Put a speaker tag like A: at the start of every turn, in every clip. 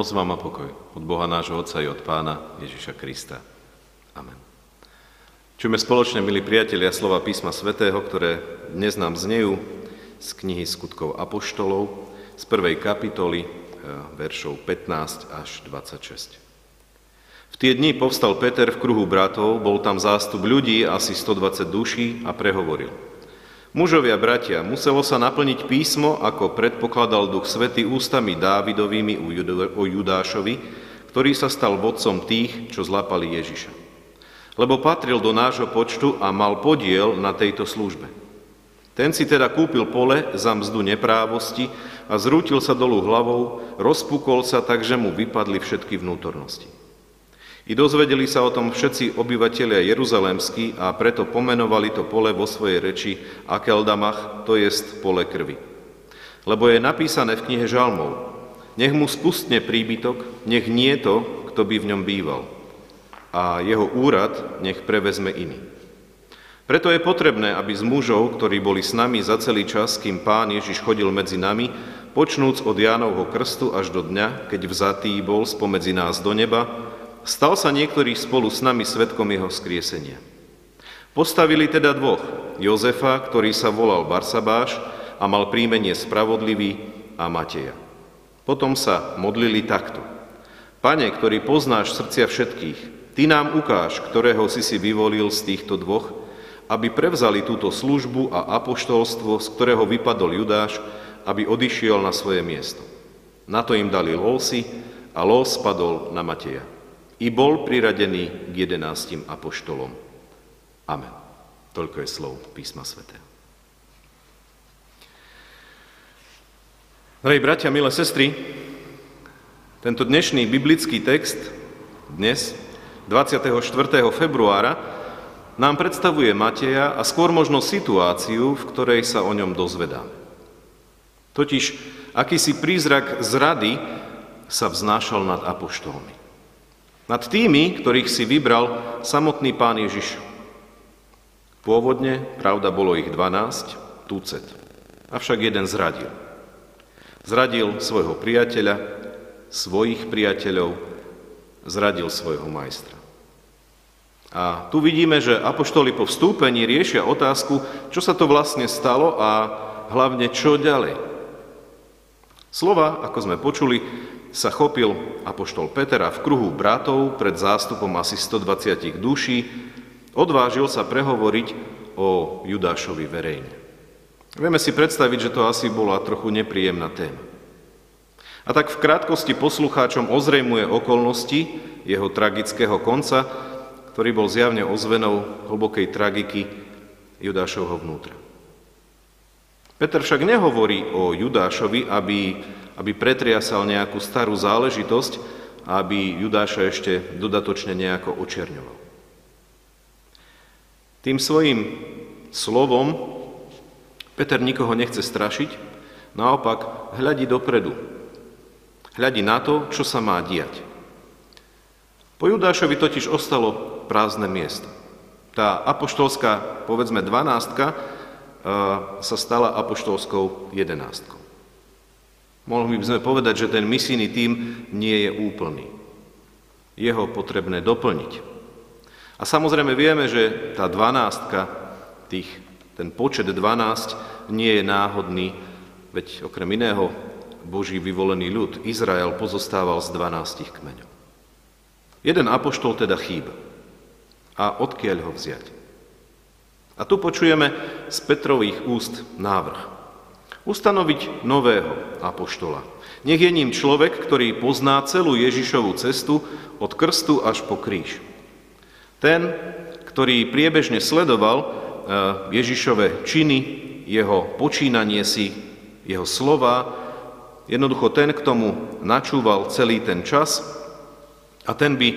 A: Milosť vám a pokoj od Boha nášho Otca i od Pána Ježiša Krista. Amen. Čujeme spoločne, milí priatelia, slova písma svätého, ktoré dnes nám znejú z knihy skutkov Apoštolov, z prvej kapitoly, e, veršov 15 až 26. V tie dni povstal Peter v kruhu bratov, bol tam zástup ľudí, asi 120 duší a prehovoril – Mužovia, bratia, muselo sa naplniť písmo, ako predpokladal Duch Svety ústami Dávidovými o Judášovi, ktorý sa stal vodcom tých, čo zlapali Ježiša. Lebo patril do nášho počtu a mal podiel na tejto službe. Ten si teda kúpil pole za mzdu neprávosti a zrútil sa dolu hlavou, rozpukol sa tak, že mu vypadli všetky vnútornosti. I dozvedeli sa o tom všetci obyvatelia Jeruzalemskí a preto pomenovali to pole vo svojej reči Akeldamach, to jest pole krvi. Lebo je napísané v knihe Žalmov, nech mu spustne príbytok, nech nie to, kto by v ňom býval. A jeho úrad nech prevezme iný. Preto je potrebné, aby z mužov, ktorí boli s nami za celý čas, kým pán Ježiš chodil medzi nami, počnúc od Jánovho krstu až do dňa, keď vzatý bol spomedzi nás do neba, Stal sa niektorý spolu s nami svetkom jeho skriesenia. Postavili teda dvoch, Jozefa, ktorý sa volal Barsabáš a mal príjmenie Spravodlivý a Mateja. Potom sa modlili takto. Pane, ktorý poznáš srdcia všetkých, Ty nám ukáž, ktorého si si vyvolil z týchto dvoch, aby prevzali túto službu a apoštolstvo, z ktorého vypadol Judáš, aby odišiel na svoje miesto. Na to im dali losy a los spadol na Mateja i bol priradený k jedenáctim apoštolom. Amen. Toľko je slov písma svätého. Drahí bratia, milé sestry, tento dnešný biblický text, dnes, 24. februára, nám predstavuje Mateja a skôr možno situáciu, v ktorej sa o ňom dozvedáme. Totiž akýsi prízrak zrady sa vznášal nad apoštolmi. Nad tými, ktorých si vybral samotný pán Ježiš. Pôvodne, pravda, bolo ich 12, túcet. Avšak jeden zradil. Zradil svojho priateľa, svojich priateľov, zradil svojho majstra. A tu vidíme, že apoštoli po vstúpení riešia otázku, čo sa to vlastne stalo a hlavne čo ďalej. Slova, ako sme počuli, sa chopil apoštol Peter v kruhu bratov pred zástupom asi 120 duší odvážil sa prehovoriť o Judášovi verejne. Vieme si predstaviť, že to asi bola trochu nepríjemná téma. A tak v krátkosti poslucháčom ozrejmuje okolnosti jeho tragického konca, ktorý bol zjavne ozvenou hlbokej tragiky Judášovho vnútra. Peter však nehovorí o Judášovi, aby aby pretriasal nejakú starú záležitosť a aby Judáša ešte dodatočne nejako očerňoval. Tým svojim slovom Peter nikoho nechce strašiť, naopak hľadí dopredu. Hľadí na to, čo sa má diať. Po Judášovi totiž ostalo prázdne miesto. Tá apoštolská, povedzme, dvanástka sa stala apoštolskou jedenástkou. Mohli by sme povedať, že ten misijný tím nie je úplný. Jeho potrebné doplniť. A samozrejme vieme, že tá dvanástka, tých, ten počet 12 nie je náhodný, veď okrem iného Boží vyvolený ľud, Izrael, pozostával z 12 kmeňov. Jeden apoštol teda chýba. A odkiaľ ho vziať? A tu počujeme z Petrových úst návrh ustanoviť nového apoštola. Nech je ním človek, ktorý pozná celú Ježišovú cestu od krstu až po kríž. Ten, ktorý priebežne sledoval eh, Ježišove činy, jeho počínanie si, jeho slova, jednoducho ten, k tomu načúval celý ten čas a ten by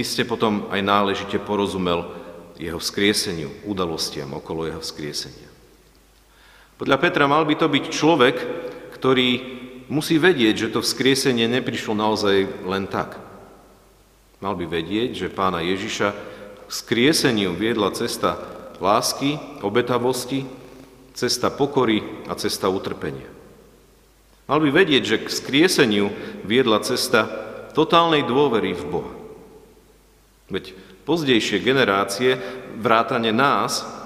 A: iste potom aj náležite porozumel jeho vzkrieseniu, udalostiam okolo jeho vzkriesenia. Podľa Petra mal by to byť človek, ktorý musí vedieť, že to vzkriesenie neprišlo naozaj len tak. Mal by vedieť, že pána Ježiša vzkrieseniu viedla cesta lásky, obetavosti, cesta pokory a cesta utrpenia. Mal by vedieť, že k skrieseniu viedla cesta totálnej dôvery v Boha. Veď pozdejšie generácie, vrátane nás,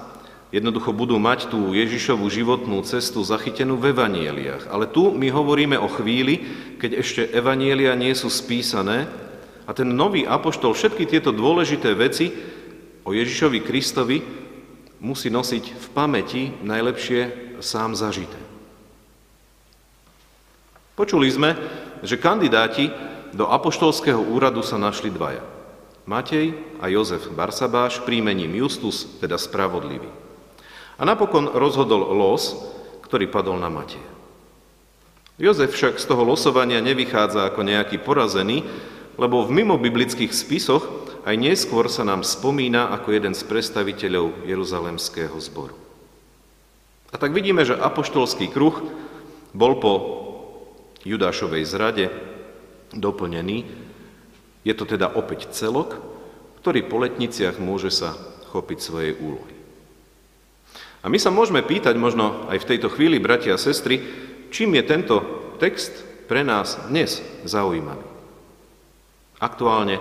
A: jednoducho budú mať tú Ježišovú životnú cestu zachytenú v evanieliach. Ale tu my hovoríme o chvíli, keď ešte evanielia nie sú spísané a ten nový apoštol všetky tieto dôležité veci o Ježišovi Kristovi musí nosiť v pamäti najlepšie sám zažité. Počuli sme, že kandidáti do apoštolského úradu sa našli dvaja. Matej a Jozef Barsabáš príjmením Justus, teda spravodlivý. A napokon rozhodol los, ktorý padol na Mateja. Jozef však z toho losovania nevychádza ako nejaký porazený, lebo v mimobiblických spisoch aj neskôr sa nám spomína ako jeden z predstaviteľov Jeruzalemského zboru. A tak vidíme, že apoštolský kruh bol po Judášovej zrade doplnený. Je to teda opäť celok, ktorý po letniciach môže sa chopiť svojej úlohy. A my sa môžeme pýtať možno aj v tejto chvíli, bratia a sestry, čím je tento text pre nás dnes zaujímavý. Aktuálne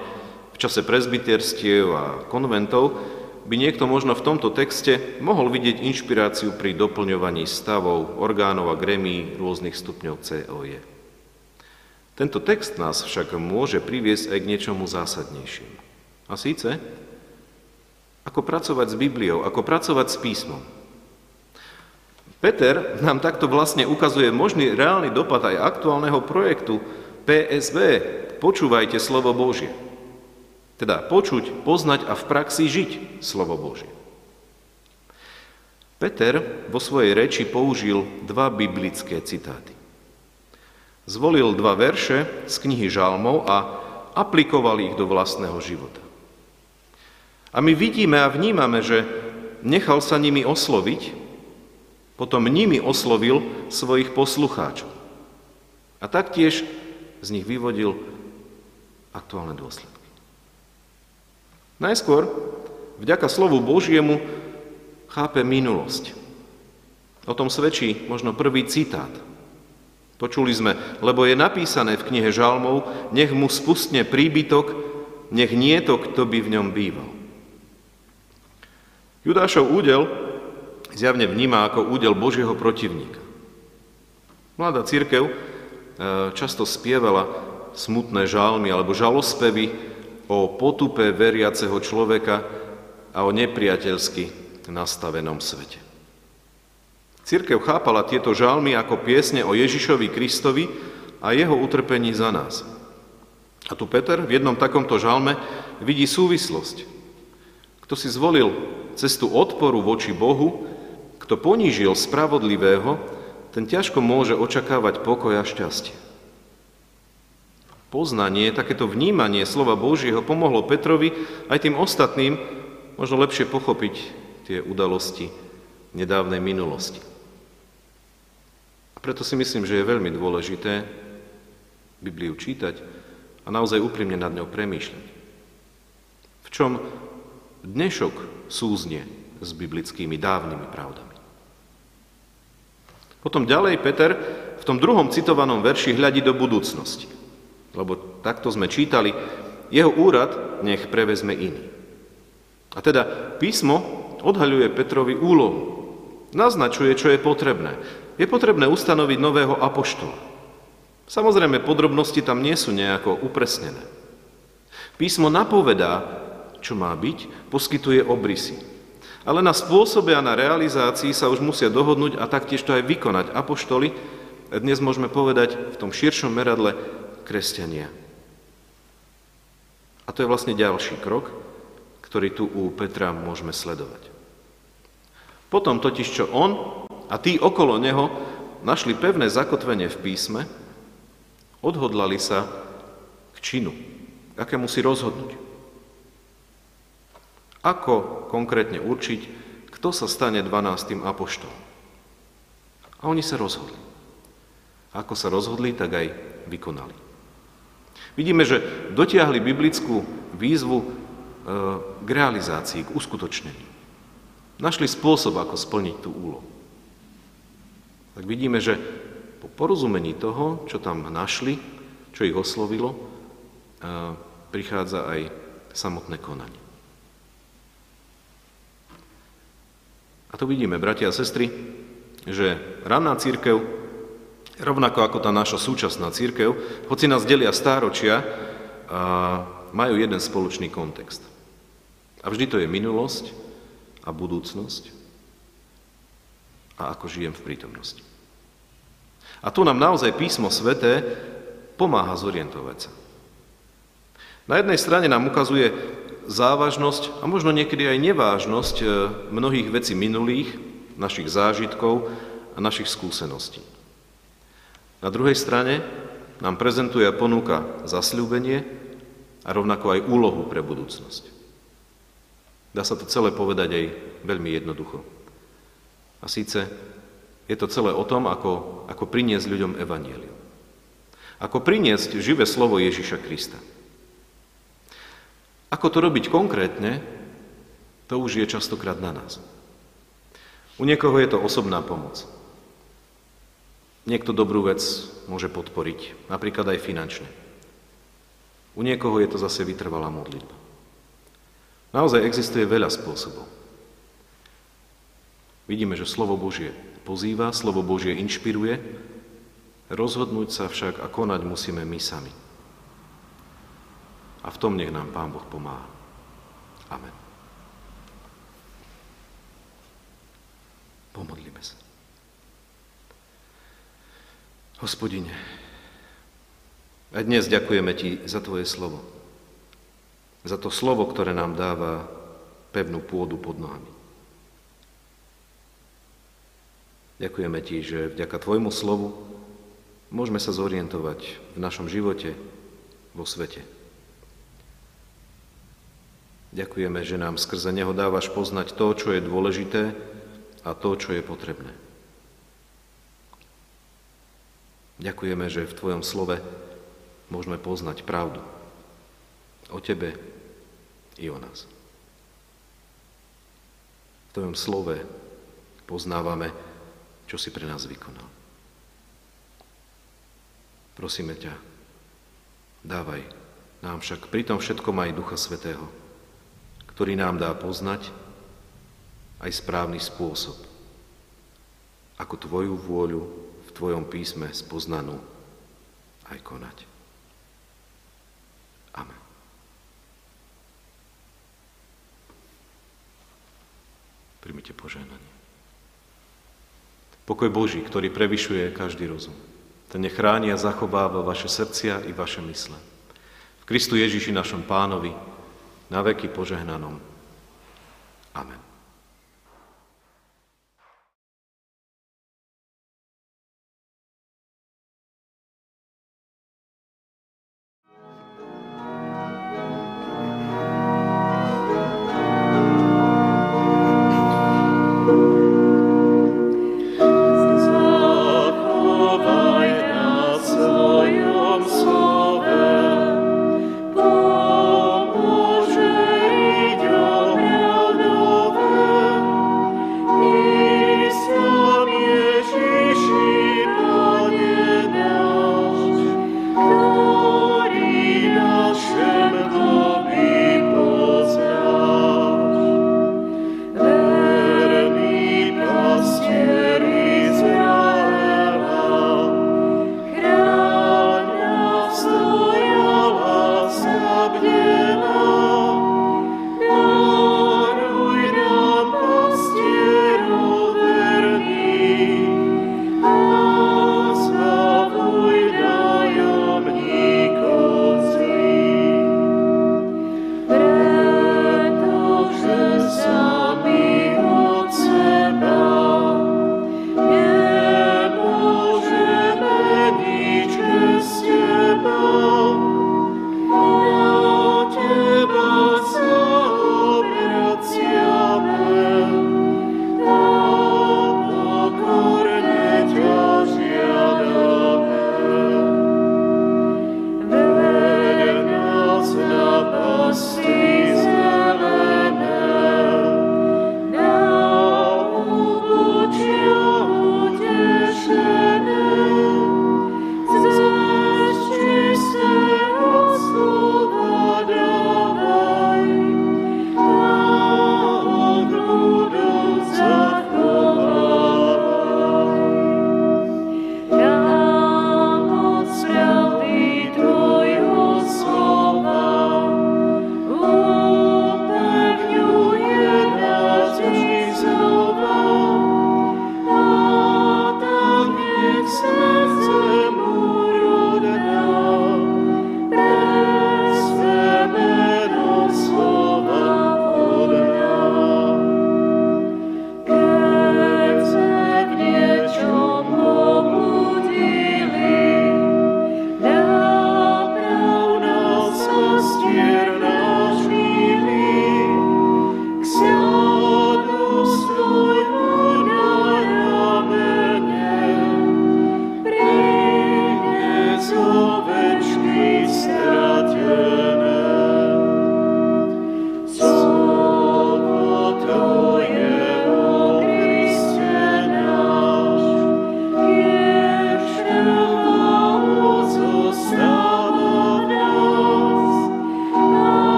A: v čase prezbiterstiev a konventov by niekto možno v tomto texte mohol vidieť inšpiráciu pri doplňovaní stavov, orgánov a gremí rôznych stupňov COE. Tento text nás však môže priviesť aj k niečomu zásadnejšiemu. A síce, ako pracovať s Bibliou, ako pracovať s písmom. Peter nám takto vlastne ukazuje možný reálny dopad aj aktuálneho projektu PSV. Počúvajte slovo Božie. Teda počuť, poznať a v praxi žiť slovo Božie. Peter vo svojej reči použil dva biblické citáty. Zvolil dva verše z knihy Žalmov a aplikoval ich do vlastného života. A my vidíme a vnímame, že nechal sa nimi osloviť, potom nimi oslovil svojich poslucháčov. A taktiež z nich vyvodil aktuálne dôsledky. Najskôr, vďaka slovu Božiemu, chápe minulosť. O tom svedčí možno prvý citát Počuli sme, lebo je napísané v knihe Žalmov, nech mu spustne príbytok, nech nie to, kto by v ňom býval. Judášov údel zjavne vníma ako údel Božieho protivníka. Mladá církev e, často spievala smutné žalmy alebo žalospevy o potupe veriaceho človeka a o nepriateľsky nastavenom svete. Církev chápala tieto žalmy ako piesne o Ježišovi Kristovi a jeho utrpení za nás. A tu Peter v jednom takomto žalme vidí súvislosť. Kto si zvolil cestu odporu voči Bohu, kto ponížil spravodlivého, ten ťažko môže očakávať pokoj a šťastie. Poznanie, takéto vnímanie slova Božieho pomohlo Petrovi aj tým ostatným možno lepšie pochopiť tie udalosti nedávnej minulosti. Preto si myslím, že je veľmi dôležité Bibliu čítať a naozaj úprimne nad ňou premýšľať. V čom dnešok súznie s biblickými dávnymi pravdami. Potom ďalej Peter v tom druhom citovanom verši hľadí do budúcnosti. Lebo takto sme čítali, jeho úrad nech prevezme iný. A teda písmo odhaľuje Petrovi úlohu. Naznačuje, čo je potrebné je potrebné ustanoviť nového apoštola. Samozrejme, podrobnosti tam nie sú nejako upresnené. Písmo napovedá, čo má byť, poskytuje obrysy. Ale na spôsobe a na realizácii sa už musia dohodnúť a taktiež to aj vykonať apoštoli, dnes môžeme povedať v tom širšom meradle kresťania. A to je vlastne ďalší krok, ktorý tu u Petra môžeme sledovať. Potom totiž, čo on a tí okolo neho našli pevné zakotvenie v písme, odhodlali sa k činu, akému si rozhodnúť. Ako konkrétne určiť, kto sa stane 12. apoštolom. A oni sa rozhodli. Ako sa rozhodli, tak aj vykonali. Vidíme, že dotiahli biblickú výzvu e, k realizácii, k uskutočneniu. Našli spôsob, ako splniť tú úlohu tak vidíme, že po porozumení toho, čo tam našli, čo ich oslovilo, prichádza aj samotné konanie. A tu vidíme, bratia a sestry, že ranná církev, rovnako ako tá naša súčasná církev, hoci nás delia stáročia, majú jeden spoločný kontext. A vždy to je minulosť a budúcnosť a ako žijem v prítomnosti. A tu nám naozaj písmo sveté pomáha zorientovať sa. Na jednej strane nám ukazuje závažnosť a možno niekedy aj nevážnosť e, mnohých vecí minulých, našich zážitkov a našich skúseností. Na druhej strane nám prezentuje a ponúka zasľúbenie a rovnako aj úlohu pre budúcnosť. Dá sa to celé povedať aj veľmi jednoducho. A síce je to celé o tom, ako, ako priniesť ľuďom evanielium. Ako priniesť živé slovo Ježiša Krista. Ako to robiť konkrétne, to už je častokrát na nás. U niekoho je to osobná pomoc. Niekto dobrú vec môže podporiť, napríklad aj finančne. U niekoho je to zase vytrvalá modlitba. Naozaj existuje veľa spôsobov. Vidíme, že slovo Božie pozýva, slovo Božie inšpiruje, rozhodnúť sa však a konať musíme my sami. A v tom nech nám Pán Boh pomáha. Amen. Pomodlíme sa. Hospodine, a dnes ďakujeme Ti za Tvoje slovo. Za to slovo, ktoré nám dáva pevnú pôdu pod nohami. Ďakujeme Ti, že vďaka Tvojmu slovu môžeme sa zorientovať v našom živote, vo svete. Ďakujeme, že nám skrze Neho dávaš poznať to, čo je dôležité a to, čo je potrebné. Ďakujeme, že v Tvojom slove môžeme poznať pravdu o Tebe i o nás. V Tvojom slove poznávame, čo si pre nás vykonal. Prosíme ťa, dávaj nám však pri tom všetkom aj Ducha Svetého, ktorý nám dá poznať aj správny spôsob, ako Tvoju vôľu v Tvojom písme spoznanú aj konať. Amen. Primite požehnanie. Pokoj Boží, ktorý prevyšuje každý rozum, ten nechráni a zachováva vaše srdcia i vaše mysle. V Kristu Ježiši našom pánovi, na veky požehnanom. Amen.